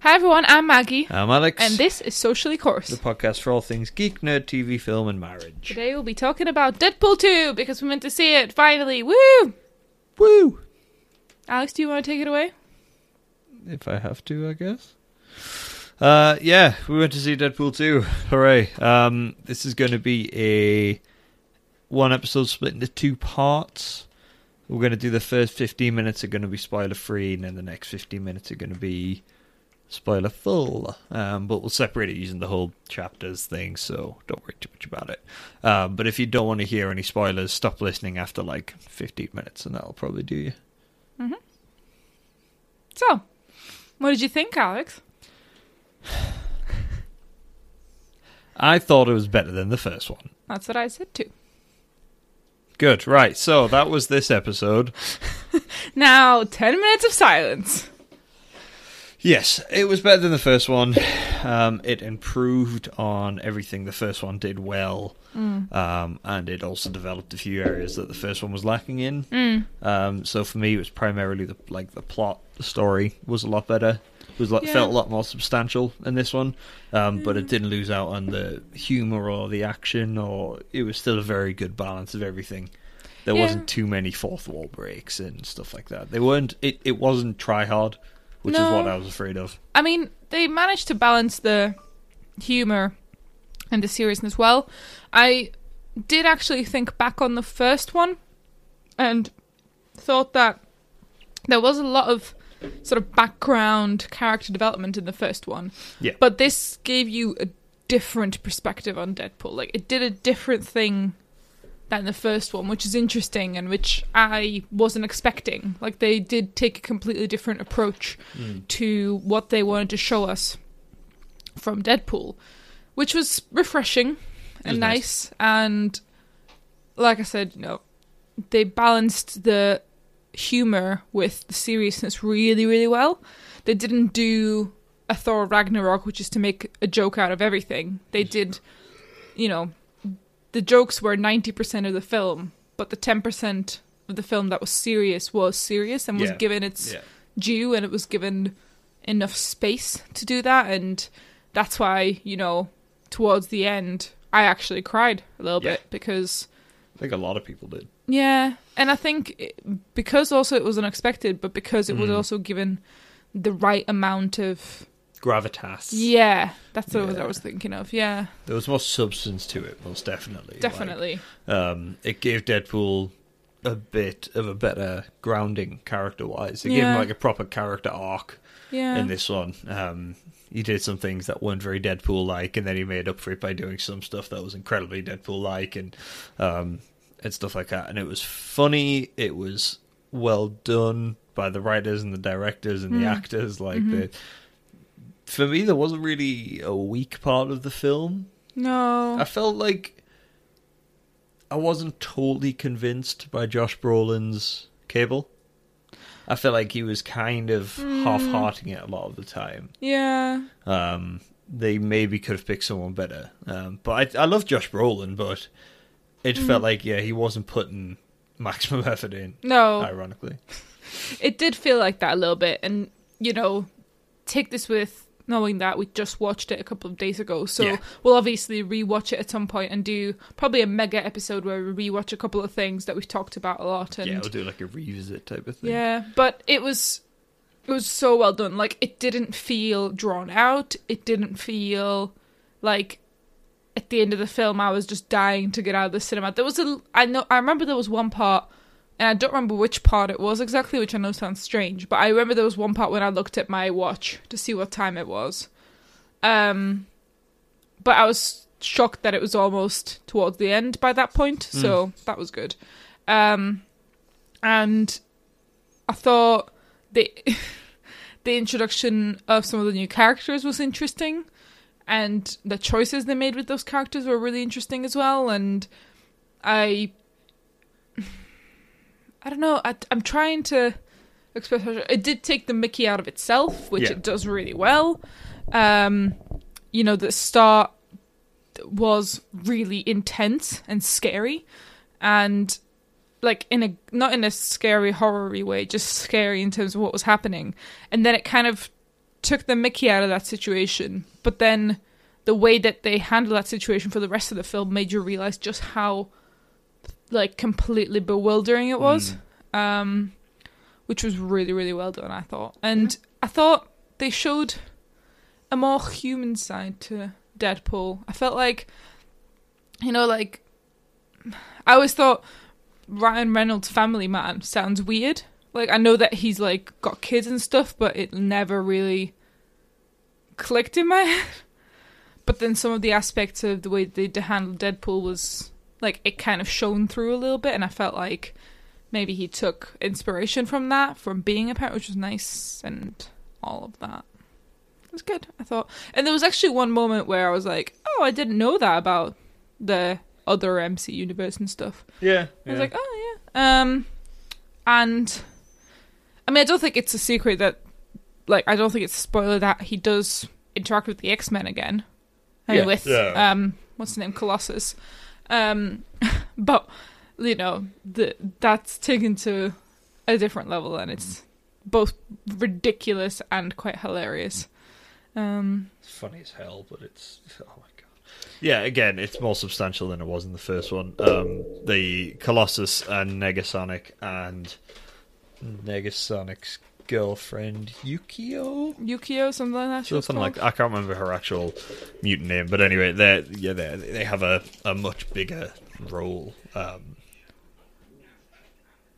Hi everyone, I'm Maggie, I'm Alex. and this is Socially Course. the podcast for all things geek, nerd, TV, film, and marriage. Today we'll be talking about Deadpool 2 because we went to see it finally. Woo! Woo! Alex, do you want to take it away? If I have to, I guess. Uh, yeah, we went to see Deadpool 2. Hooray. Um, this is going to be a one episode split into two parts. We're going to do the first 15 minutes are going to be spoiler free, and then the next 15 minutes are going to be spoiler full. Um, but we'll separate it using the whole chapters thing, so don't worry too much about it. Um, but if you don't want to hear any spoilers, stop listening after like 15 minutes, and that'll probably do you. So, what did you think, Alex? I thought it was better than the first one. That's what I said too. Good, right. So that was this episode. Now, 10 minutes of silence. Yes, it was better than the first one. Um, it improved on everything the first one did well, um, and it also developed a few areas that the first one was lacking in. Um, so for me, it was primarily the like the plot, the story was a lot better. It was like, Yeah. felt a lot more substantial in this one, um, but it didn't lose out on the humor or the action, or it was still a very good balance of everything. There Yeah. wasn't too many fourth wall breaks and stuff like that. They weren't. It, it wasn't try hard, which is what I was afraid of. I mean, they managed to balance the humor and the seriousness well. I did actually think back on the first one and thought that there was a lot of sort of background character development in the first one. Yeah. But this gave you a different perspective on Deadpool. Like it did a different thing than the first one, which is interesting and which I wasn't expecting. Like they did take a completely different approach hmm. to what they wanted to show us from Deadpool, which was refreshing and was nice. nice. And like I said, you know, they balanced the humor with the seriousness really, really well. They didn't do a Thor Ragnarok, which is to make a joke out of everything. They did, you know, the jokes were 90% of the film, but the 10% of the film that was serious was serious and was Yeah. given its Yeah. due and it was given enough space to do that and that's why you know towards the end i actually cried a little Yeah. bit because I think a lot of people did. yeah and i think it, because also it was unexpected but because it was Mm. also given the right amount of Gravitas. yeah that's what i was thinking of yeah There was more substance to it, most definitely. Like, definitely um, it gave Deadpool a bit of a better grounding character wise. It gave him like a proper character arc yeah in this one. Um, he did some things that weren't very Deadpool like, and then he made up for it by doing some stuff that was incredibly Deadpool like, and um, and stuff like that. And it was funny. It was well done by the writers and the directors and the Mm. actors. Like Mhm. the for me, there wasn't really a weak part of the film. no I felt like I wasn't totally convinced by Josh Brolin's Cable. I felt like he was kind of Mm. half-hearting it a lot of the time. yeah Um, they maybe could have picked someone better. Um, but I, I love Josh Brolin, but it Mm. felt like yeah, he wasn't putting maximum effort in. no Ironically, it did feel like that a little bit and you know take this with knowing that we just watched it a couple of days ago so Yeah. we'll obviously rewatch it at some point and do probably a mega episode where we rewatch a couple of things that we've talked about a lot and yeah, we'll do like a revisit type of thing. yeah but it was it was so well done like it didn't feel drawn out it didn't feel like at the end of the film I was just dying to get out of the cinema there was a I know I remember there was one part and I don't remember which part it was exactly, which I know sounds strange, but I remember there was one part when I looked at my watch to see what time it was. Um, but I was shocked that it was almost towards the end by that point, so that was good. Um, and I thought the the introduction of some of the new characters was interesting, and the choices they made with those characters were really interesting as well. And I I don't know. I, I'm trying to express. It did take the Mickey out of itself, which Yeah. it does really well. Um, you know, the start was really intense and scary, and like in a not in a scary horror way, just scary in terms of what was happening, and then it kind of took the Mickey out of that situation, but then the way that they handled that situation for the rest of the film made you realize just how like completely bewildering it was um which was really really well done i thought. And i thought they showed a more human side to deadpool. I felt like you know like i always thought ryan reynolds family man sounds weird like i know that he's like got kids and stuff but it never really clicked in my head but then some of the aspects of the way they handled Deadpool was like it kind of shone through a little bit, and I felt like maybe he took inspiration from that, from being a parent, which was nice, and all of that. It was good, I thought. And there was actually one moment where I was like, "Oh, I didn't know that about the other MC universe and stuff." Yeah. I was like, "Oh yeah." Um, and I mean, I don't think it's a secret that, like, I don't think it's a spoiler that he does interact with the X Men again. I mean, Yeah. with Yeah. um, what's the name, Colossus. Um, but you know, the that's taken to a different level, and it's both ridiculous and quite hilarious. Um, It's funny as hell, but it's oh my god. Yeah, again, it's more substantial than it was in the first one. Um, the Colossus and Negasonic and Negasonic's girlfriend Yukio, Yukio, something like that. she was something like called. I can't remember her actual mutant name, but anyway, they yeah they they have a, a much bigger role um,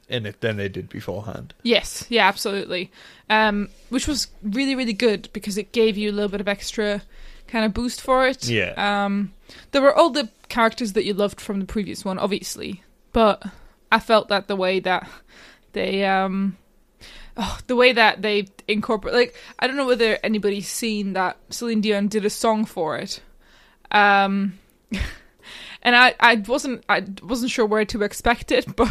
in it than they did beforehand. Yes, yeah, absolutely. Um, which was really, really good because it gave you a little bit of extra kind of boost for it. Yeah. Um, there were all the characters that you loved from the previous one, obviously, but I felt that the way that they, um, oh, the way that they incorporate, like, I don't know whether anybody's seen that Celine Dion did a song for it. Um, and I, I wasn't, I wasn't sure where to expect it, but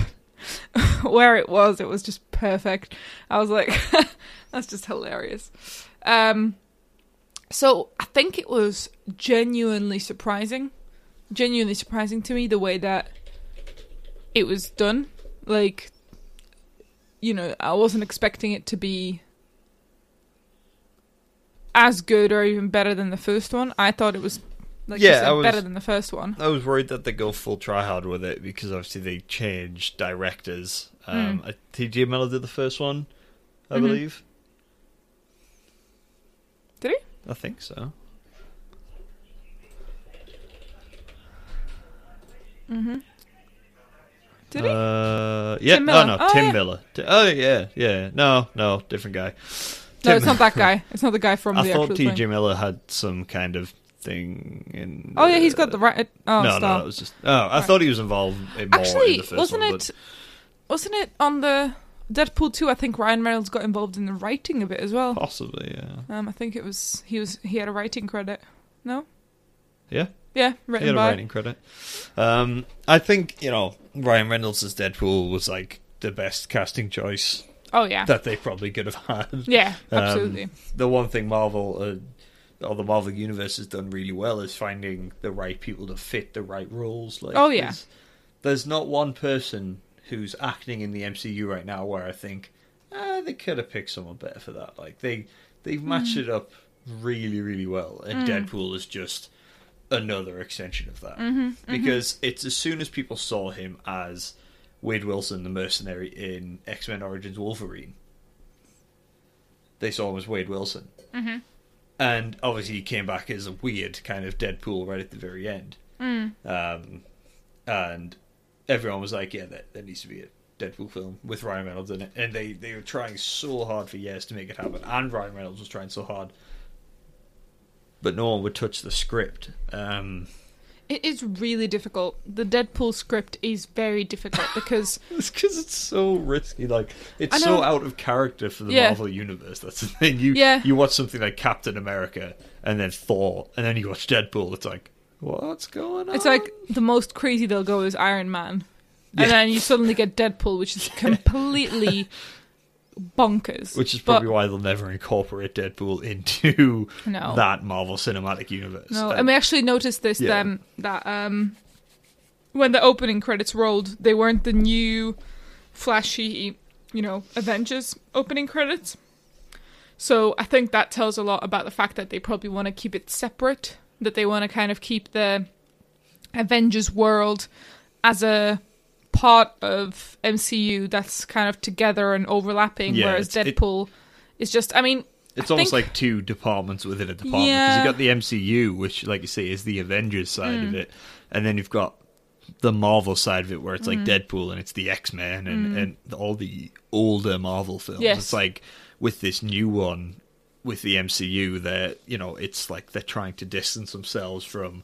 where it was, it was just perfect. I was like, that's just hilarious. Um, so I think it was genuinely surprising, genuinely surprising to me the way that it was done. Like, you know, I wasn't expecting it to be as good or even better than the first one. I thought it was, like Yeah, said, was- better than the first one. I was worried that they go full tryhard with it because obviously they changed directors. Um. I- T.J. Miller did the first one, I Mhm. believe. Did he? I think so. Mm-hmm. Did he? Uh, yeah. Tim Oh no, Oh, Tim yeah. Miller. Oh yeah, yeah. No, no, different guy. no, it's not that guy. It's not the guy from I the thought T.J. thing. Miller had some kind of thing in. Oh yeah, he's got the right. Oh, no, no, it was just. Oh, I Right. thought he was involved in more in Actually, the first wasn't one, it? Wasn't it on the Deadpool two? I think Ryan Reynolds got involved in the writing of it as well. possibly, yeah. Um, I think it was he was he had a writing credit. No. Yeah? Yeah, He written had a writing credit. Um, I think you know Ryan Reynolds as Deadpool was like the best casting choice Oh yeah. that they probably could have had. yeah, Um, absolutely. the one thing Marvel uh, or the Marvel universe has done really well is finding the right people to fit the right roles. Like, Oh, yeah. there's, there's not one person who's acting in the MCU right now where I think ah, they could have picked someone better for that. Like they they've matched it up really really well, and Deadpool is just another extension of that because it's as soon as people saw him as Wade Wilson, the mercenary in X Men Origins Wolverine, they saw him as Wade Wilson. Mm-hmm. And obviously, he came back as a weird kind of Deadpool right at the very end. Mm. Um, and everyone was like, "Yeah, there, there needs to be a Deadpool film with Ryan Reynolds in it." And they they were trying so hard for years to make it happen, and Ryan Reynolds was trying so hard, but no one would touch the script. Um, It is really difficult. The Deadpool script is very difficult because it's because it's so risky. Like it's so out of character for the Yeah. Marvel universe. That's the thing. You Yeah. you watch something like Captain America and then Thor, and then you watch Deadpool. It's like, what's going on? it's like the most crazy they'll go is Iron Man, Yeah. and then you suddenly get Deadpool, which is completely bonkers. Which is But- probably why they'll never incorporate Deadpool into No. that Marvel Cinematic Universe. No, Um, and we actually noticed this yeah. then that um when the opening credits rolled, they weren't the new flashy, you know, Avengers opening credits. So I think that tells a lot about the fact that they probably want to keep it separate, that they want to kind of keep the Avengers world as a part of MCU that's kind of together and overlapping, Yeah, whereas Deadpool is just I mean It's I almost think- like two departments within a department because Yeah. you've got the MCU, which, like you say, is the Avengers side Mm. of it, and then you've got the Marvel side of it, where it's Mm. like Deadpool and it's the X Men and and all the older Marvel films. Yes. It's like with this new one with the MCU, that you know, it's like they're trying to distance themselves from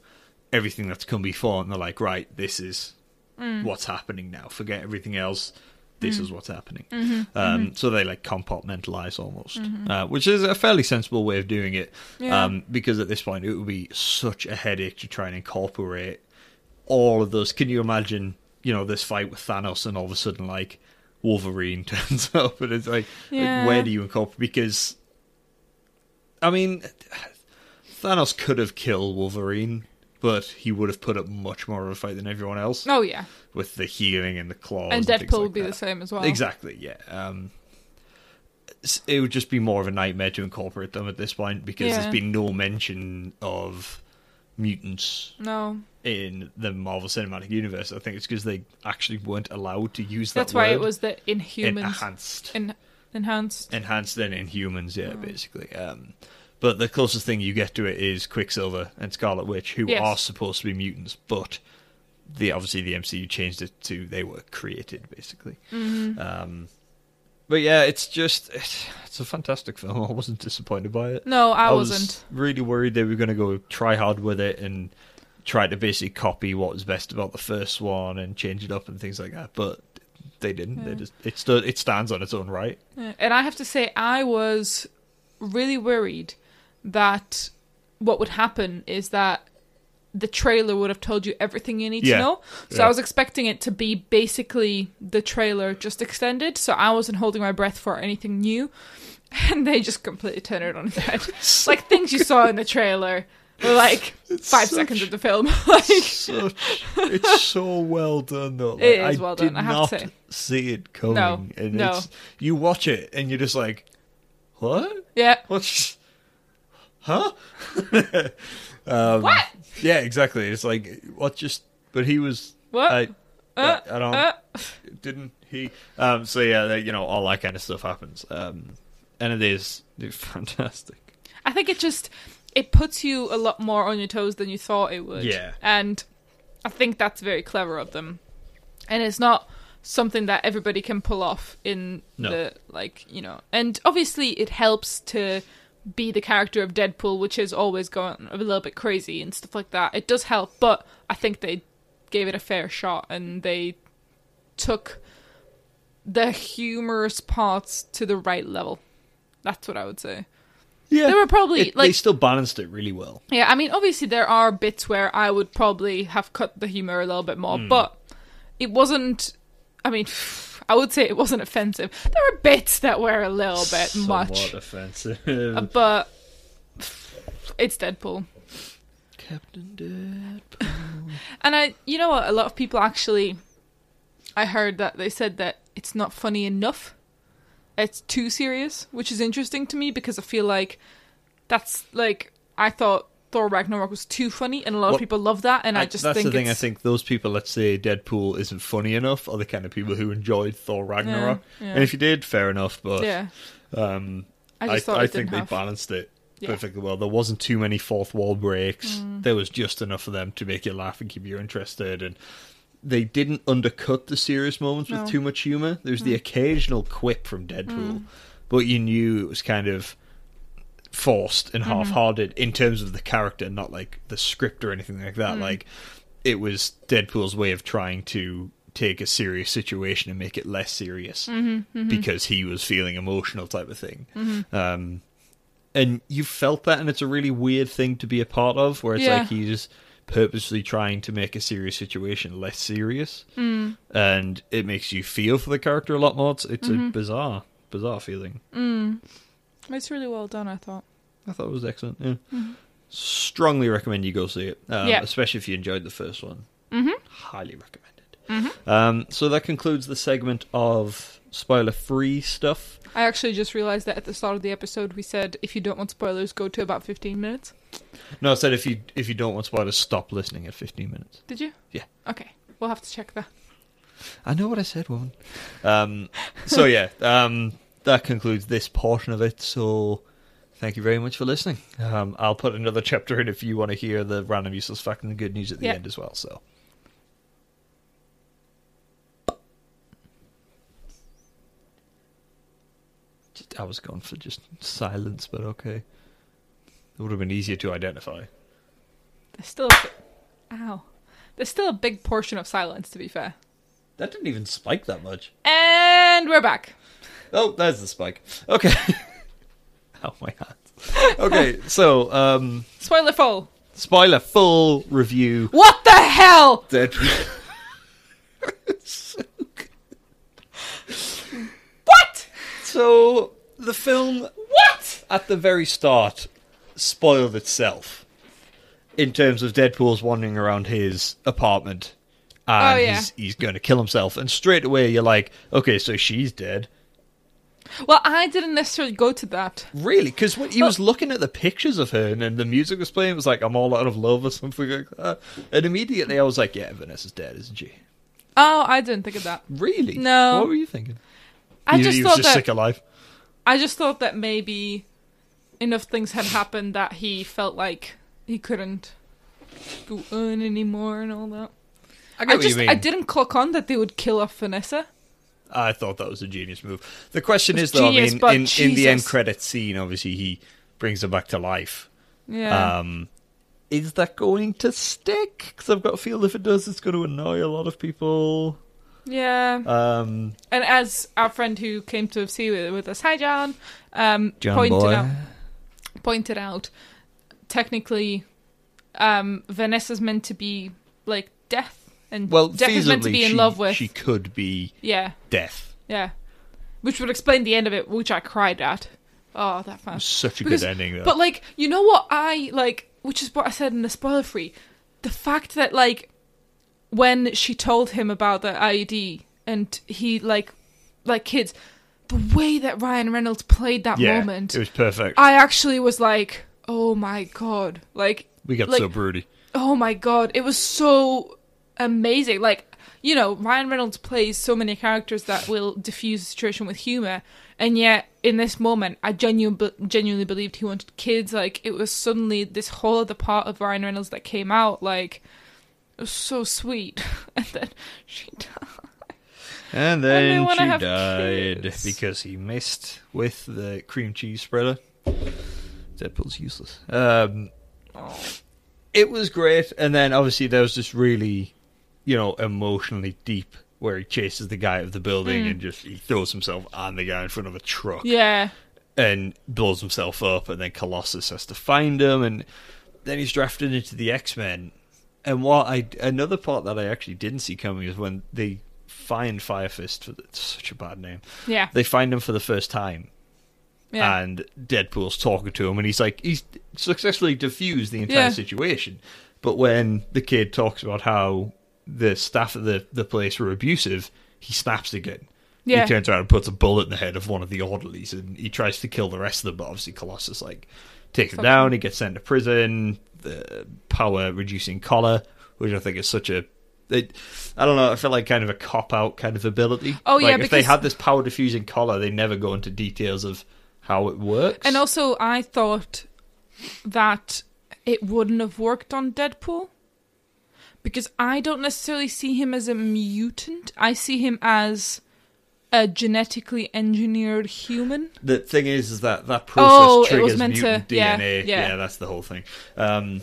everything that's come before, and they're like, right, this is Mm. what's happening now. Forget everything else. This is what's happening. Mm-hmm. Um, So they like compartmentalize almost, uh, which is a fairly sensible way of doing it. Yeah. Um, because at this point, it would be such a headache to try and incorporate all of those. Can you imagine, you know, this fight with Thanos, and all of a sudden, like Wolverine turns up, and it's like, like, where do you incorporate? Because, I mean, Thanos could have killed Wolverine. But he would have put up much more of a fight than everyone else oh yeah. with the healing and the claws. And things Deadpool like would be that. the same as well. Exactly, yeah. Um, it would just be more of a nightmare to incorporate them at this point because Yeah. there's been no mention of mutants No, in the Marvel Cinematic Universe. I think it's because they actually weren't allowed to use that that's why it was the Inhumans, enhanced, en- enhanced. enhanced and Inhumans. Yeah, Mm. basically. Um, but the closest thing you get to it is Quicksilver and Scarlet Witch, who Yes. are supposed to be mutants, but the obviously the MCU changed it to they were created basically. Mhm. Um, but yeah, it's just it's, it's a fantastic film. I wasn't disappointed by it. No, I, was wasn't. really worried they were going to go try hard with it and try to basically copy what was best about the first one and change it up and things like that. But they didn't. They just it stood it stands on its own right. Yeah, And I have to say, I was really worried that what would happen is that the trailer would have told you everything you need Yeah. to know. So Yeah. I was expecting it to be basically the trailer just extended. So I wasn't holding my breath for anything new. And they just completely turned it on its head. like things you saw in the trailer were like five such- seconds of the film. like, Such, it's so well done though. Like, It is I well did done, I have not to say. see it coming. No, and no. It's, you watch it and you're just like, what? yeah. What's huh? um, What? Yeah, exactly. It's like what just. But he was. What? I, Uh, I don't. uh. Didn't he? Um. So yeah, that, you know, all that kind of stuff happens. Um. And it is fantastic. I think it just it puts you a lot more on your toes than you thought it would. Yeah. And I think that's very clever of them. And it's not something that everybody can pull off in No. the like, you know. And obviously it helps to be the character of Deadpool, which is always gone a little bit crazy and stuff like that. It does help, but I think they gave it a fair shot and they took the humorous parts to the right level. That's what I would say. Yeah. they were probably It- they still balanced it really well. yeah, I mean, obviously there are bits where I would probably have cut the humor a little bit more, Hmm. but it wasn't. I mean, I would say it wasn't offensive. There were bits that were a little bit Somewhat much, offensive. uh, but it's Deadpool. Captain Deadpool. And I, you know what? A lot of people actually, I heard that they said that it's not funny enough. It's too serious, which is interesting to me because I feel like that's like I thought Thor Ragnarok was too funny, and a lot Well, of people love that, and I, I- just that's think the thing. I think those people that say Deadpool isn't funny enough are the kind of people who enjoyed Thor Ragnarok. Yeah, yeah. And if you did, fair enough. But yeah. um, I I, I think didn't they have. balanced it perfectly well. There wasn't too many fourth wall breaks. Mm. There was just enough of them to make you laugh and keep you interested. And they didn't undercut the serious moments No. with too much humor. There was the Mm. occasional quip from Deadpool, Mm. but you knew it was kind of forced and Mhm. half-hearted in terms of the character, not like the script or anything like that. Mm. Like it was Deadpool's way of trying to take a serious situation and make it less serious Mhm, mhm, because he was feeling emotional type of thing. mhm. Um, and you felt that, and it's a really weird thing to be a part of, where it's Yeah. like he's purposely trying to make a serious situation less serious, Mm. and it makes you feel for the character a lot more. It's, it's a Mhm. bizarre, bizarre feeling. It's really well done, I thought. I thought it was excellent. Yeah. Strongly recommend you go see it, um, Yeah. especially if you enjoyed the first one. Mm-hmm. Highly recommended. Um, so that concludes the segment of spoiler-free stuff. I actually just realized that at the start of the episode we said if you don't want spoilers, go to about 15 minutes. No, I said if you if you don't want spoilers, stop listening at 15 minutes. Did you? Yeah. Okay. We'll have to check that. I know what I said, woman. Um, so yeah, um, that concludes this portion of it. So thank you very much for listening. Um, I'll put another chapter in if you want to hear the random useless fact and the good news at the Yeah. end as well. So. I was going for just silence, but okay. It would have been easier to identify. There's still a ow. There's still a big portion of silence to be fair. That didn't even spike that much. And we're back. Oh, there's the spike. Okay. oh my god. Okay, so um Spoiler full. spoiler full review. What the hell? Deadpool. What? so the film What? at the very start spoiled itself in terms of Deadpool's wandering around his apartment and Oh, yeah. he's he's going to kill himself and straight away you're like, okay, so she's dead. Well, I didn't necessarily go to that. Really? Because when he was looking at the pictures of her and then the music was playing, it was like, I'm all out of love or something like that. And immediately I was like, yeah, Vanessa's dead, isn't she? Oh, I didn't think of that. Really? No. What were you thinking? I you, just he thought was just that sick of life. I just thought that maybe enough things had happened that he felt like he couldn't go on anymore and all that. I get I what just you mean. I didn't clock on that they would kill off Vanessa. I thought that was a genius move. The question is, though, genius, I mean, in, in the end credit scene, obviously he brings her back to life. Yeah. Um, is that going to stick? Because I've got a feel if it does, it's going to annoy a lot of people. yeah. Um, and as our friend who came to see with, with us, hi John, um, John pointed boy. out pointed out, technically, um, Vanessa's meant to be like death, and Well, death is meant to be in she- love with. She could be Yeah, death. yeah, which would explain the end of it, which I cried at. Oh, that fan. Such a Because- good ending, though. But like, you know what I like, which is what I said in the spoiler free. The fact that like when she told him about the IUD and he like like kids, the way that Ryan Reynolds played that yeah, moment, it was perfect. I actually was like, oh my god, like we got like- so broody. oh my god, it was so amazing. Like, you know, Ryan Reynolds plays so many characters that will diffuse the situation with humor, and yet in this moment, I genuinely genuinely believed he wanted kids. Like, it was suddenly this whole other part of Ryan Reynolds that came out. Like, it was so sweet, and then she died. And then wanna she died kids. because he missed with the cream cheese spreader. Deadpool's useless. Um, it was great, and then obviously there was this really, you know, emotionally deep where he chases the guy out of the building Mm. and just he throws himself on the guy in front of a truck Yeah, and blows himself up, and then Colossus has to find him, and then he's drafted into the X Men. And what I another part that I actually didn't see coming is when they find Fire Fist for the, such a bad name. yeah, They find him for the first time, yeah. and Deadpool's talking to him, and he's like he's successfully diffused the entire Yeah. situation. But when the kid talks about how the staff at the the place were abusive, he snaps again. Yeah. He turns around and puts a bullet in the head of one of the orderlies, and he tries to kill the rest of them. But obviously, Colossus like takes him down. He gets sent to prison. The power reducing collar, which I think is such a it, I don't know. I feel like kind of a cop out kind of ability. Oh, like yeah, if they had this power diffusing collar, they never go into details of how it works. And also, I thought that it wouldn't have worked on Deadpool because I don't necessarily see him as a mutant. I see him as a genetically engineered human. the thing is, is that that process Oh, triggers meant to- mutant yeah, DNA. yeah. that's the whole thing. Um,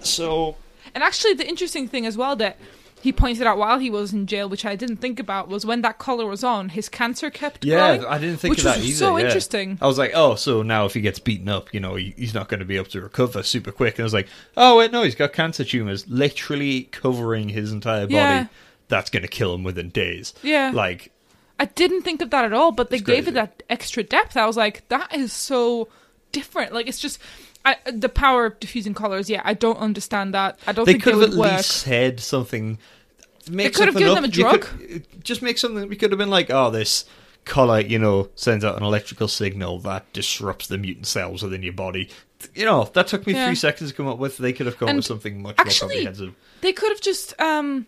so And actually, the interesting thing as well that he pointed out while he was in jail, which I didn't think about, was when that collar was on, his cancer kept yeah, growing. I didn't think which of that was either. so yeah. interesting. I was like, oh, so now if he gets beaten up, you know, he's not going to be able to recover super quick. And I was like, oh wait, no, he's got cancer tumors literally covering his entire body. Yeah. That's going to kill him within days. Yeah. like I didn't think of that at all, but they It's gave it that extra depth. I was like, that is so different. Like it's just I, the power of diffusing colors. Yeah, I don't understand that. I don't think They think could it have at work. least said something. Make could have given up. them a drug. could- just make something. We could have been like, oh, this color, you know, sends out an electrical signal that disrupts the mutant cells within your body. You know, that took me Yeah. three seconds to come up with. They could have come up And with something much actually, more comprehensive. They could have just um,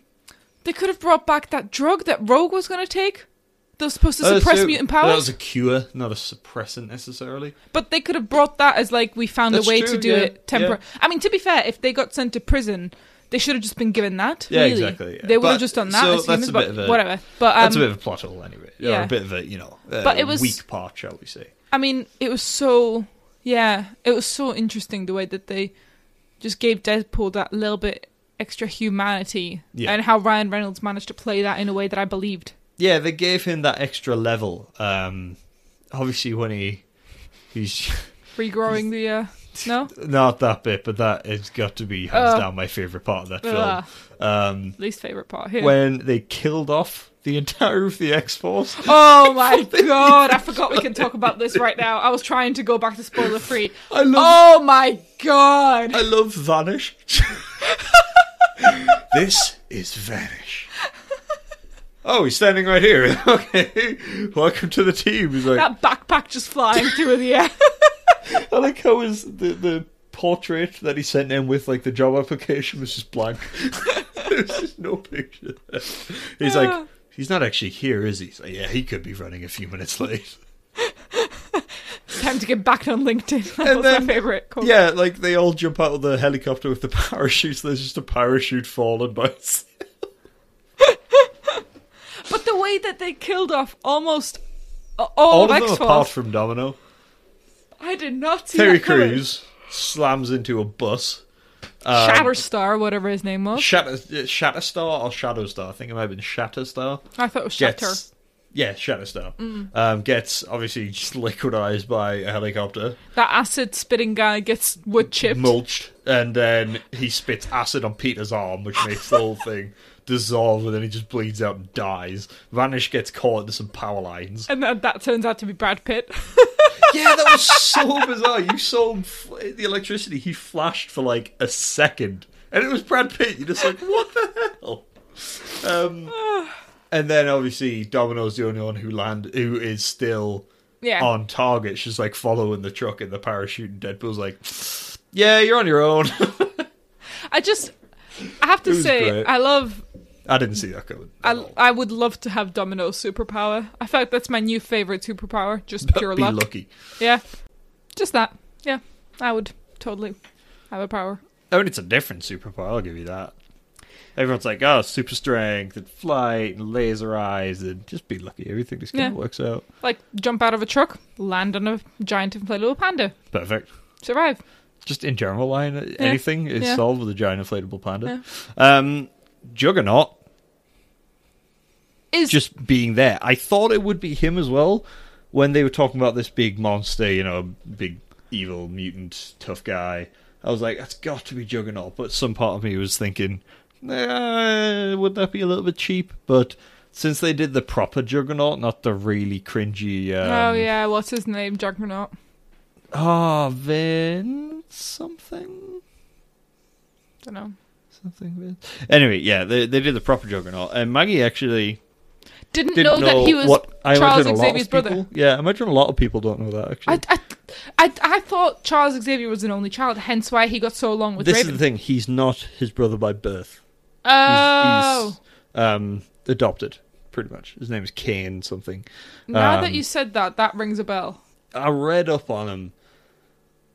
they could have brought back that drug that Rogue was going to take. That was supposed to Oh, suppress so mutant That was a cure, not a suppressant necessarily. but they could have brought that as like we found That's a way true, to do yeah, it temporary. I mean, to be fair, if they got sent to prison, they should have just been given that. Yeah, really. exactly, yeah. They would But- have just done that so as that's humans, a but bit of a- whatever. But um, That's a bit of a plot hole, anyway. Or yeah. a bit of a, you know, uh, But it was- weak part, shall we say? I mean, it was so yeah, it was so interesting the way that they just gave Deadpool that little bit extra humanity, Yeah. and how Ryan Reynolds managed to play that in a way that I believed. Yeah, they gave him that extra level. Um, obviously, when he he's Regrowing the uh, no, not that bit, but that has got to be hands Uh. down my favorite part of that film. Um, least favorite part here. when they killed off the entire of the X Force. Oh my god! I forgot we can talk about this right now. I was trying to go back to spoiler free. I love, Oh my god! I love Vanish. this is Vanish. Oh, he's standing right here. Okay, welcome to the team. He's like, That backpack just flying through the air. I like how his the the portrait that he sent in with like the job application was just blank. There's just no picture. There. He's Ah. like, he's not actually here, is he? Like, yeah, he could be running a few minutes late. Time to get back on LinkedIn. That And was then- my favorite. Quote. Yeah, like they all jump out of the helicopter with the parachutes. There's just a parachute fallen by. itself. Way that they killed off almost all, All of of them apart from Domino. I did not see Terry. Crews slams into a bus. Um, Shatterstar, whatever his name was. Shatter, uh, Shatterstar or Shadowstar? I think it might have been Shatterstar. I thought it was Shatter. gets yeah Shatterstar Mm. um, gets obviously just liquidized by a helicopter, That acid spitting guy gets wood chipped. mulched, and then he spits acid on Peter's arm, which makes the whole thing dissolve, and then he just bleeds out and dies. Vanish gets caught into some power lines. and then that turns out to be Brad Pitt. yeah, that was so bizarre. You saw the electricity. He flashed for like a second, and it was Brad Pitt. You're just like, what the hell? Um, and then obviously Domino's the only one who land who is still yeah. on target. She's like following the truck in the parachute, and Deadpool's like, "Yeah, you're on your own." I just, I have to say, great. I love. I didn't see that coming. I, all. I would love to have Domino's superpower. I feel like that's my new favorite superpower. Just pure be luck. lucky. Yeah, just that. Yeah, I would totally have a power. I mean, it's a different superpower. I'll give you that. Everyone's like, "Oh, super strength and flight and laser eyes and just be lucky. Everything just kind Yeah. of works out Like jump out of a truck, land on a giant inflatable panda, perfect." survive. Just in general line, anything is Yeah. solved with a giant inflatable panda. Um, Juggernaut Is just being there. I thought it would be him as well when they were talking about this big monster, you know, big evil mutant tough guy. I was like, that's got to be Juggernaut. But some part of me was thinking, eh, would that be a little bit cheap? But since they did the proper Juggernaut, not the really cringy. Um, oh yeah, what's his name? Juggernaut. Oh, Vince something. I don't know. Something Vince. Anyway, yeah, they they did the proper Juggernaut, and Maggie actually Didn't, didn't know, that he was what Charles imagine a lot Xavier's people, brother. Yeah, I imagine a lot of people don't know that actually. I, I, I, I thought Charles Xavier was an only child, hence why he got so along with this Raven. is the thing; he's not his brother by birth. Oh, he's um, adopted, pretty much. His name is Cain something. now that um, you said that, that rings a bell. I read up on him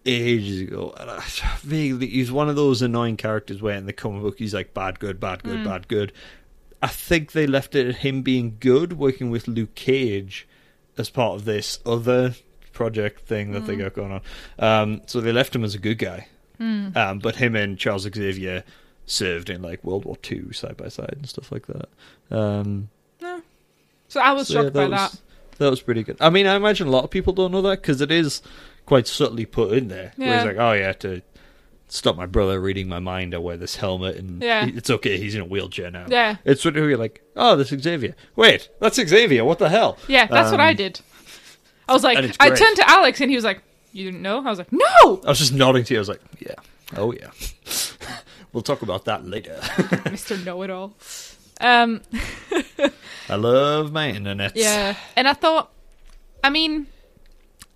ages ago, and I vaguely he's one of those annoying characters where in the comic book he's like bad, good, bad, good, Mm. bad, good. I think they left it at him being good, working with Luke Cage as part of this other project thing that they Mm. got going on. Um, so they left him as a good guy, Hmm. um, but him and Charles Xavier served in like World War Two side by side and stuff like that. Um, So I was so, yeah, shocked by was, that. That was pretty good. I mean, I imagine a lot of people don't know that because it is quite subtly put in there. Where Yeah. he's like, oh yeah, to stop my brother reading my mind. I wear this helmet, and Yeah. it's okay. He's in a wheelchair now. Yeah. It's sort of you're like, oh, that's Xavier. Wait, that's Xavier. What the hell? Yeah, that's what I Um, did. I was like, I turned to Alex and he was like, "You didn't know?" I was like, "No, I was just nodding to you. I was like, yeah, oh yeah. we'll talk about that later. Mister Know It All." Um, I love my internet. yeah, and I thought, I mean,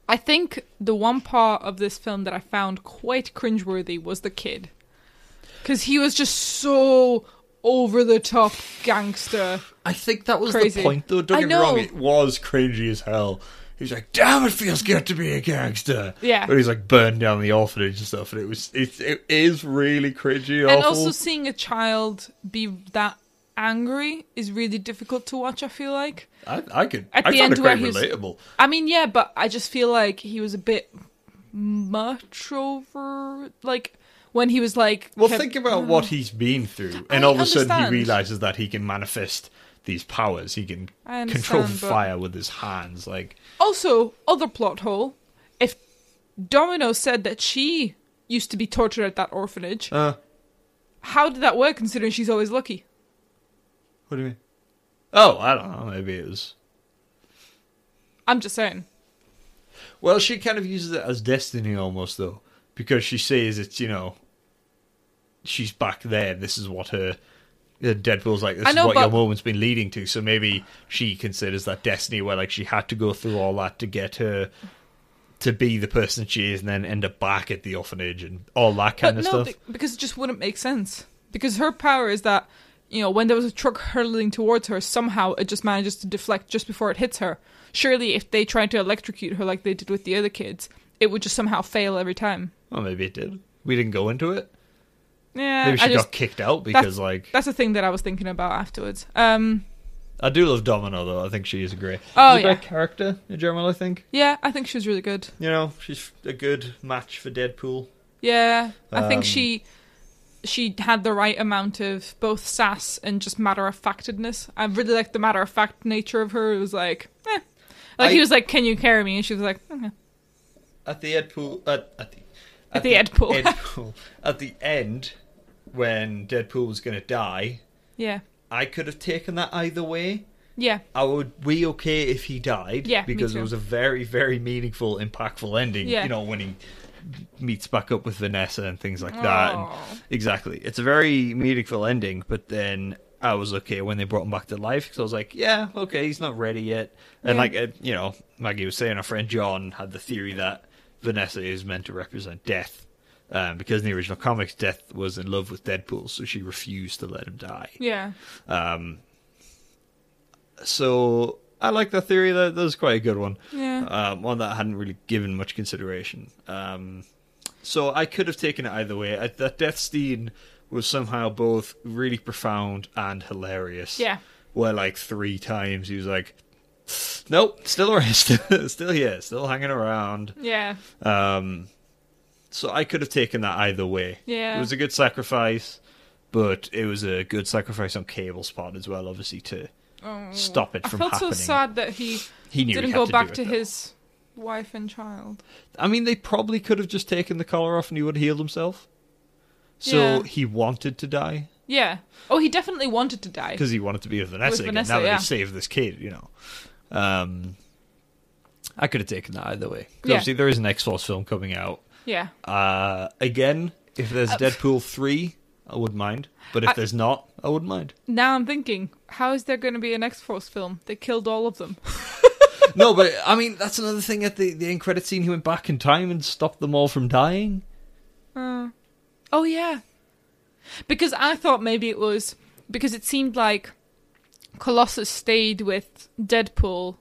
I think the one part of this film that I found quite cringeworthy was the kid, because he was just so over the top gangster. I think that was Crazy. the point, though. Don't I get me wrong, it was cringy as hell. He's like, "Damn, it feels good to be a gangster." Yeah. but he's like burned down the orphanage and stuff, and it was it, it is really cringy. And awful. also seeing a child be that angry is really difficult to watch. I feel like. I, I could. At I the found end it where quite he's- relatable. I mean, yeah, but I just feel like he was a bit much over, like when he was like. Well, kept- think about what he's been through, and I all of a sudden he realizes that he can manifest these powers. He can control fire with his hands. Like, Also, other plot hole. If Domino said that she used to be tortured at that orphanage, uh, how did that work? Considering she's always lucky. What do you mean? Oh, I don't know. Maybe it was. I'm just saying. Well, she kind of uses it as destiny almost, though, because she says it's you know, she's back there. This is what her. Deadpool's like this I is know, what your but- moment's been leading to. So maybe she considers that destiny, where like she had to go through all that to get her to be the person she is, and then end up back at the orphanage and all that kind but of no, stuff. be- because it just wouldn't make sense. Because her power is that, you know, when there was a truck hurtling towards her, somehow it just manages to deflect just before it hits her. Surely, if they tried to electrocute her like they did with the other kids, it would just somehow fail every time. Well, maybe it did. We didn't go into it. Yeah, Maybe she I just got kicked out because, like, that's the thing that I was thinking about afterwards. Um, I do love Domino though. I think she is great, Oh, she's a yeah. great character in general. I think yeah, I think she's really good. you know she's a good match for Deadpool. Yeah, I Um, think she she had the right amount of both sass and just matter of factedness. I really liked the matter of fact nature of her. It was like, eh. like I- he was like, "Can you carry me?" And she was like, okay. At the Deadpool, at, at the At the Deadpool. Deadpool, at the end when Deadpool was going to die, "Yeah, I could have taken that either way. yeah, I would be okay if he died, Yeah, because it was a very, very meaningful, impactful ending. Yeah. You know, when he meets back up with Vanessa and things like that. And exactly, it's a very meaningful ending. But then I was okay when they brought him back to life because I was like, yeah, okay, he's not ready yet. And Yeah. like, uh, you know, Maggie was saying, our friend John had the theory that Vanessa is meant to represent death. Um, because in the original comics, Death was in love with Deadpool, so she refused to let him die. yeah." Um, so I like that theory. That, that was quite a good one. Yeah. Um, one that I hadn't really given much consideration. Um, so I could have taken it either way. I, that death scene was somehow both really profound and hilarious. Yeah. Where like three times he was like, "Nope, still arrested, still here, still hanging around." Yeah. Um, so I could have taken that either way. Yeah. It was a good sacrifice, but it was a good sacrifice on Cable's part as well, obviously, to Oh. stop it I felt happening. so sad that he He didn't had go back to his wife and child. I mean, they probably could have just taken the collar off and he would have healed himself. So Yeah. he wanted to die Yeah. Oh, he definitely wanted to die. because he wanted to be with Vanessa With. Vanessa, now that yeah. he saved this kid, you know. Um, I could have taken that either way. Yeah. Obviously, there is an X Force film coming out. Yeah. Uh, again, if there's Uh, Deadpool three, I wouldn't mind. But if I- there's not, I wouldn't mind. Now I'm thinking, how is there going to be an X Force film? They killed all of them. no, but I mean that's another thing. At the the end credit scene, he went back in time and stopped them all from dying. Uh, oh yeah, because I thought maybe it was because it seemed like Colossus stayed with Deadpool,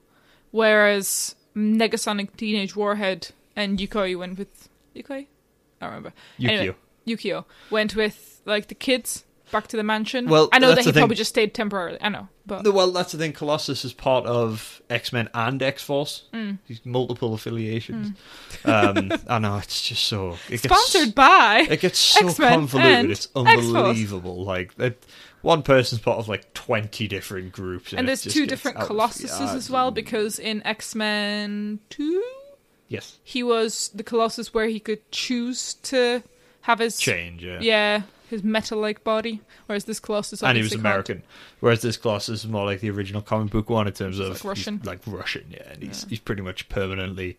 whereas Negasonic Teenage Warhead and Yukoi went with Yukoi. I don't remember. Yukio. Anyway, Yukio went with like the kids back to the mansion. Well, I know that he probably just stayed temporarily. I know, but No, well, that's the thing. Colossus is part of X Men and X Force. Mm. These multiple affiliations. Um, I know it's just so it sponsored Gets, by it gets so X-Men convoluted. It's X-Force. unbelievable. Like that, one person's part of like twenty different groups, and, and there's two different Colossuses as well because in X Men Two. yes, he was the Colossus where he could choose to have his change. Yeah. yeah his metal-like body, whereas this Colossus And he was obviously can't. American, whereas this Colossus is more like the original comic book one in terms of like Russian. like Russian, yeah, and he's Yeah. he's pretty much permanently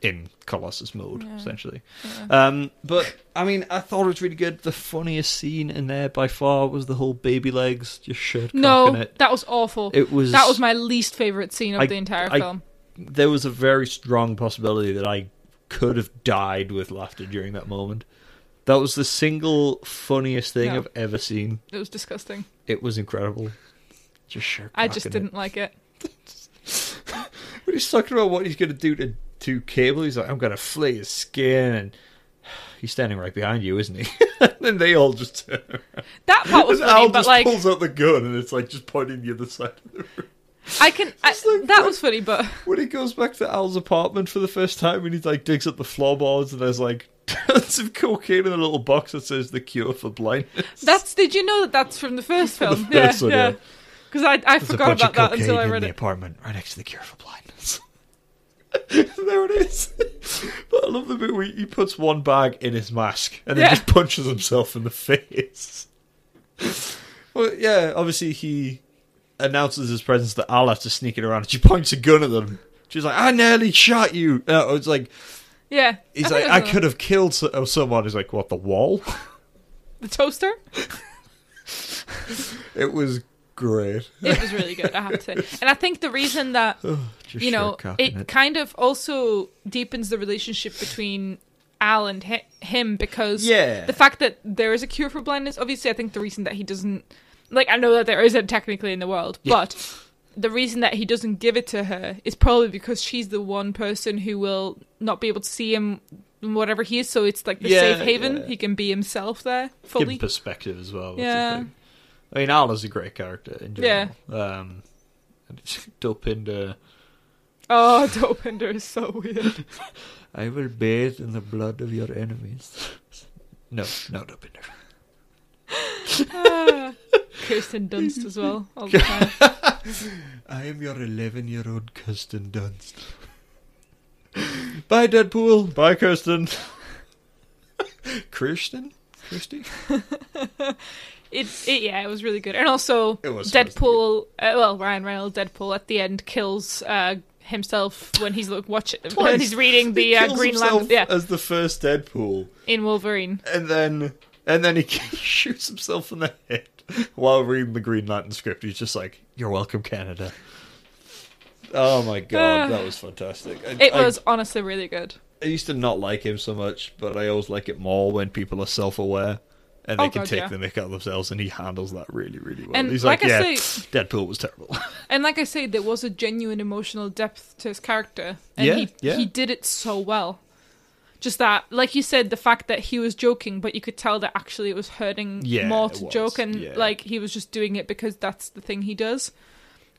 in Colossus mode, Yeah. essentially. Yeah. Um, but I mean, I thought it was really good. The funniest scene in there by far was the whole baby legs just shirt no, it. that was awful. It was that was my least favorite scene of I- the entire I- film. there was a very strong possibility that I could have died with laughter during that moment. That was the single funniest thing No. I've ever seen. It was disgusting. It was incredible. Just shirt I just didn't like it. When he's talking about what he's going to do to to Cable, he's like, "I'm going to flay his skin," and he's standing right behind you, isn't he? and then they all just turn. around. That part was And funny, Al but just like pulls out the gun, and it's like just pointing the other side of the room. I can. I, Just like that that. was funny, but When he goes back to Al's apartment for the first time, and he like digs up the floorboards, and there's like tons of cocaine in a little box that says "the cure for blindness." that's. Did you know that that's from the first film? The first one, yeah, yeah. Because I I There's forgot about that cocaine until I read in read the apartment right next to the cure for blindness. there it is. but I love the bit where he puts one bag in his mask and then Yeah. just punches himself in the face. well, yeah, obviously he announces his presence that Al has to sneak it around. She points a gun at them. She's like, "I nearly shot you." No, it's like Yeah, he's I like, "I could have killed so- uh, someone." He's like, "What? The wall?" the toaster. it was great. It was really good, I have to say. And I think the reason that Just you know cocking it, kind of also deepens the relationship between Al and hi- him because Yeah. the fact that there is a cure for blindness. Obviously, I think the reason that he doesn't like I know that there isn't technically in the world, Yeah. but the reason that he doesn't give it to her is probably because she's the one person who will not be able to see him whatever he is so it's like the Yeah, safe haven yeah. he can be himself there give fully him perspective as well. Yeah. I mean, Al is a great character in general. yeah. Um, and it's Dopinder. oh dopinder is so weird I will bathe in the blood of your enemies. no, no, Dopinder. Ah. Kirsten Dunst as well all the time I am your 11 year old Kirsten Dunst. Bye, Deadpool. Bye, Kirsten. Kirsten? Kirsty? It, it yeah, it was really good, and also It was Deadpool. Uh, well, Ryan Reynolds Deadpool at the end kills uh, himself when he's look watch when he's reading the He uh, Green Lantern. Yeah, as the first Deadpool. in Wolverine. and then and then he shoots himself in the head while reading the Green Lantern script. He's just like, "You're welcome, Canada." Oh my god, that was fantastic. I, It I- was honestly really good. I, used to not like him so much, but I always like it more when people are self-aware and they Oh, can God, take yeah. the mick out of themselves. And he handles that really, really well. And He's like like, I "Yeah, say- Deadpool was terrible." And like I say, there was a genuine emotional depth to his character, and Yeah, he yeah. he did it so well. Just that, like you said, the fact that he was joking, but you could tell that actually it was hurting Yeah, more to joke, and yeah. like he was just doing it because that's the thing he does,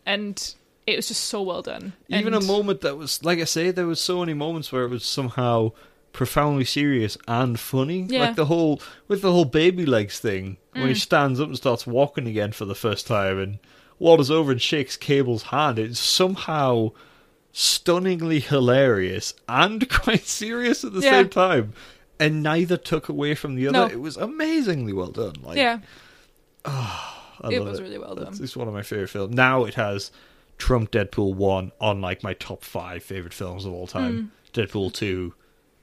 and it was just so well done. Even And- a moment that was, like I say, there was so many moments where it was somehow profoundly serious and funny. Yeah. Like the whole with the whole baby legs thing when he Mm. stands up and starts walking again for the first time and wanders over and shakes Cable's hand. It's somehow stunningly hilarious and quite serious at the Yeah. same time. And neither took away from the other. No. It was amazingly well done. Like yeah, I it was really well done. it's one of my favorite films. Now it has Trump Deadpool one on like my top five favorite films of all time. Deadpool two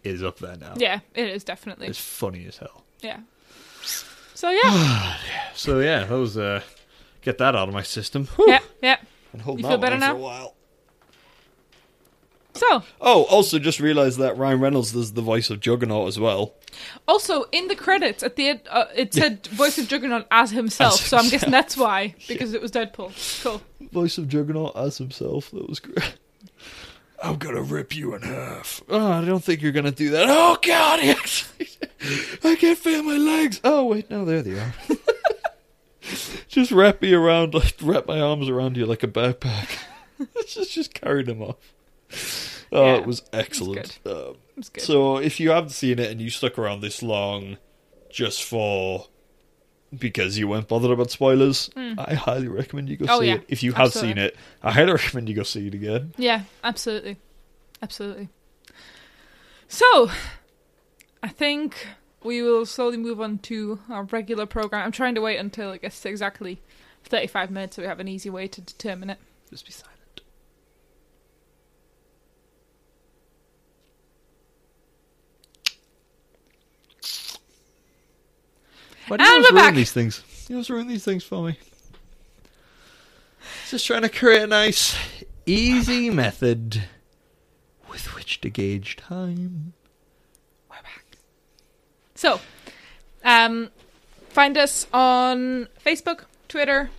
is up there now. Yeah, it is definitely. It's funny as hell. Yeah. So yeah, So yeah, that was uh get that out of my system. Whew. yeah, yeah. And hold You feel better now? For a while. So Oh, also just realised that Ryan Reynolds does the voice of Juggernaut as well. Also, in the credits at the end, uh, it said voice of Juggernaut as himself. As so I'm guessing that's why because it was Deadpool. Cool. Voice of Juggernaut as himself. That was great. I'm gonna rip you in half. Oh, I don't think you're gonna do that. Oh God, he actually, I can't feel my legs. Oh wait, no, there they are. just wrap me around, like wrap my arms around you like a backpack. just, just carried him off. Oh, Yeah, it was excellent. Um, It was good. so if you haven't seen it and you stuck around this long, just for because you weren't bothered about spoilers, I highly recommend you go. Oh, see yeah. it. If you have Absolutely. seen it, I highly recommend you go see it again. yeah, absolutely, absolutely. So, I think we will slowly move on to our regular program. I'm trying to wait until it gets to exactly 35 minutes so we have an easy way to determine it. Just be silent. Why do you And always ruin back. these things? You always ruin these things for me. Just trying to create a nice, easy method with which to gauge time. We're back. So, um, find us on Facebook, Twitter,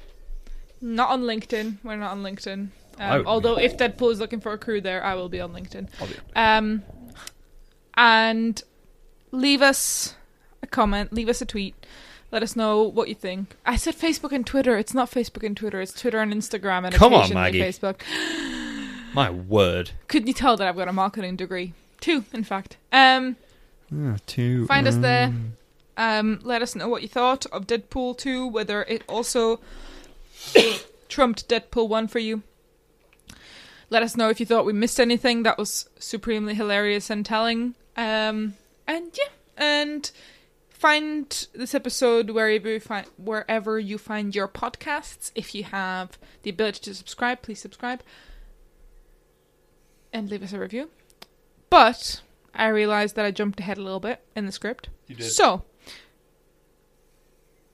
not on LinkedIn. We're not on LinkedIn. Um, although if Deadpool is looking for a crew there, I will be on LinkedIn. I'll be- Um, and leave us a comment, leave us a tweet. Let us know what you think. I said Facebook and Twitter. It's not Facebook and Twitter. It's Twitter and Instagram and Come on, occasionally Maggie. Facebook. My word. Couldn't you tell that I've got a marketing degree? Two, in fact. Um, Ah, two. Find us there. um, Um, let us know what you thought of Deadpool 2, whether it also trumped Deadpool 1 for you. Let us know if you thought we missed anything that was supremely hilarious and telling. Um, and yeah, and find this episode wherever you find wherever you find your podcasts. If you have the ability to subscribe, please subscribe and leave us a review. But I realized that I jumped ahead a little bit in the script. You did. So,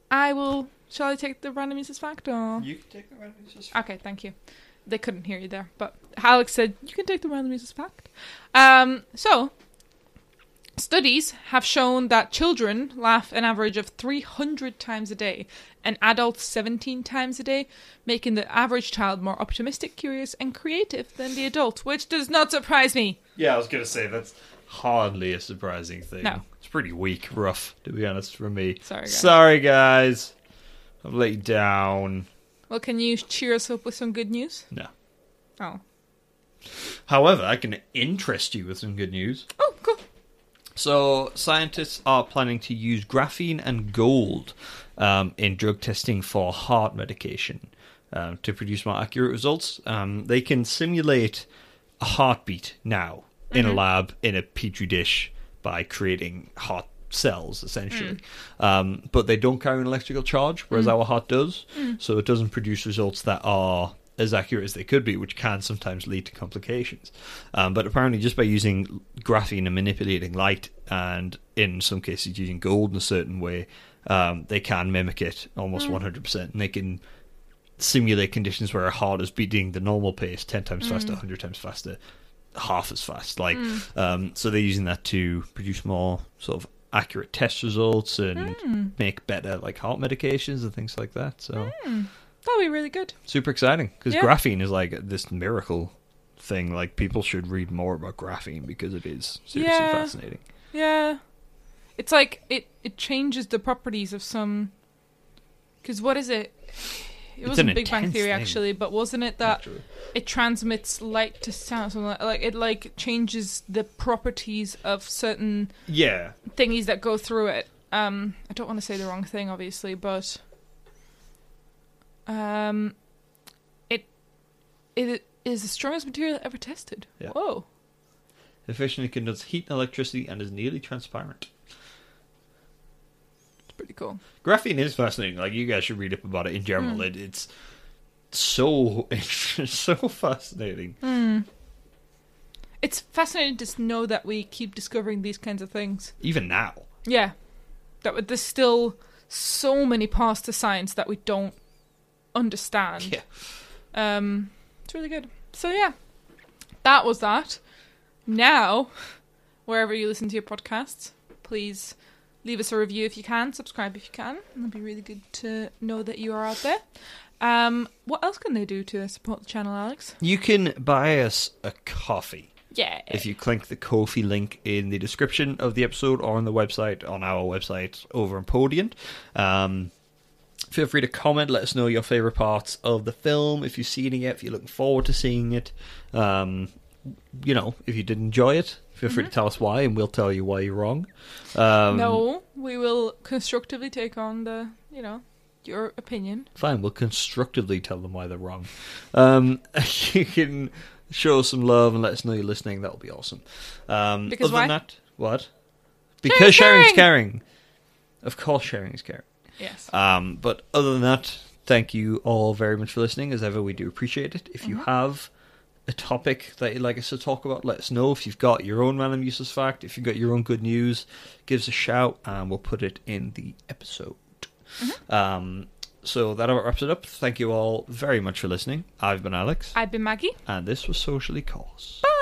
I will. Shall I take the random uses fact? Or? You can take the random uses. Fact. Okay, thank you. They couldn't hear you there, but Alex said you can take the random uses fact. Um, so, studies have shown that children laugh an average of 300 times a day, and adults 17 times a day, making the average child more optimistic, curious, and creative than the adult, which does not surprise me. Yeah, I was gonna say that's hardly a surprising thing. No. it's pretty weak, rough, to be honest, from me. Sorry, guys. Sorry, guys. I've let you down. Well, can you cheer us up with some good news? No. Oh. However, I can interest you with some good news. So, scientists are planning to use graphene and gold um, in drug testing for heart medication um, to produce more accurate results. Um, they can simulate a heartbeat now in a lab in a petri dish by creating heart cells, essentially. Um, but they don't carry an electrical charge, whereas our heart does. So, it doesn't produce results that are as accurate as they could be, which can sometimes lead to complications. Um, but apparently, just by using graphene and manipulating light, and in some cases using gold in a certain way, um, they can mimic it almost 100%. And they can simulate conditions where a heart is beating the normal pace 10 times faster, 100 times faster, half as fast. Like, um, so they're using that to produce more sort of accurate test results and make better like heart medications and things like that. So That'll be really good. super exciting because Yeah. graphene is like this miracle thing. Like people should read more about graphene because it is seriously Yeah. fascinating. Yeah. It's like it it changes the properties of some cuz what is it? It It's wasn't Big Bang Theory thing. actually, but wasn't it that it transmits light to sound something like, like it like changes the properties of certain Yeah, thingies that go through it. Um I don't want to say the wrong thing obviously, but um it it is the strongest material ever tested. Yeah. Whoa. efficiently conducts heat and electricity and is nearly transparent. It's pretty cool. Graphene is fascinating. Like you guys should read up about it in general. It, it's so it's so fascinating. Hmm. It's fascinating to know that we keep discovering these kinds of things. Even now, Yeah. That there's still so many parts to science that we don't understand. yeah. Um, it's really good. So yeah, that was that. Now, wherever you listen to your podcasts, please leave us a review if you can. Subscribe if you can. It'd be really good to know that you are out there. Um, what else can they do to support the channel, Alex? You can buy us a coffee. Yeah. If you click the Ko-fi link in the description of the episode or on the website, on our website over on Podium, um, feel free to comment. Let us know your favourite parts of the film. If you've seen it yet, if you're looking forward to seeing it. Um, you know, if you did enjoy it, feel free to tell us why, and we'll tell you why you're wrong. Um, no, we will constructively take on the, you know, your opinion. Fine, we'll constructively tell them why they're wrong. Um, you can show us some love and let us know you're listening. That'll be awesome. Um, Because other than why? that, what? because Sharing, sharing's caring. Of course, sharing is caring. Yes. Um, but other than that, thank you all very much for listening. As ever, we do appreciate it. If you have a topic that you'd like us to talk about, let us know. If you've got your own random useless fact, if you've got your own good news, give us a shout and we'll put it in the episode. Um, so that about wraps it up. Thank you all very much for listening. I've been Alex, I've been Maggie. and this was Socially Cause. Bye.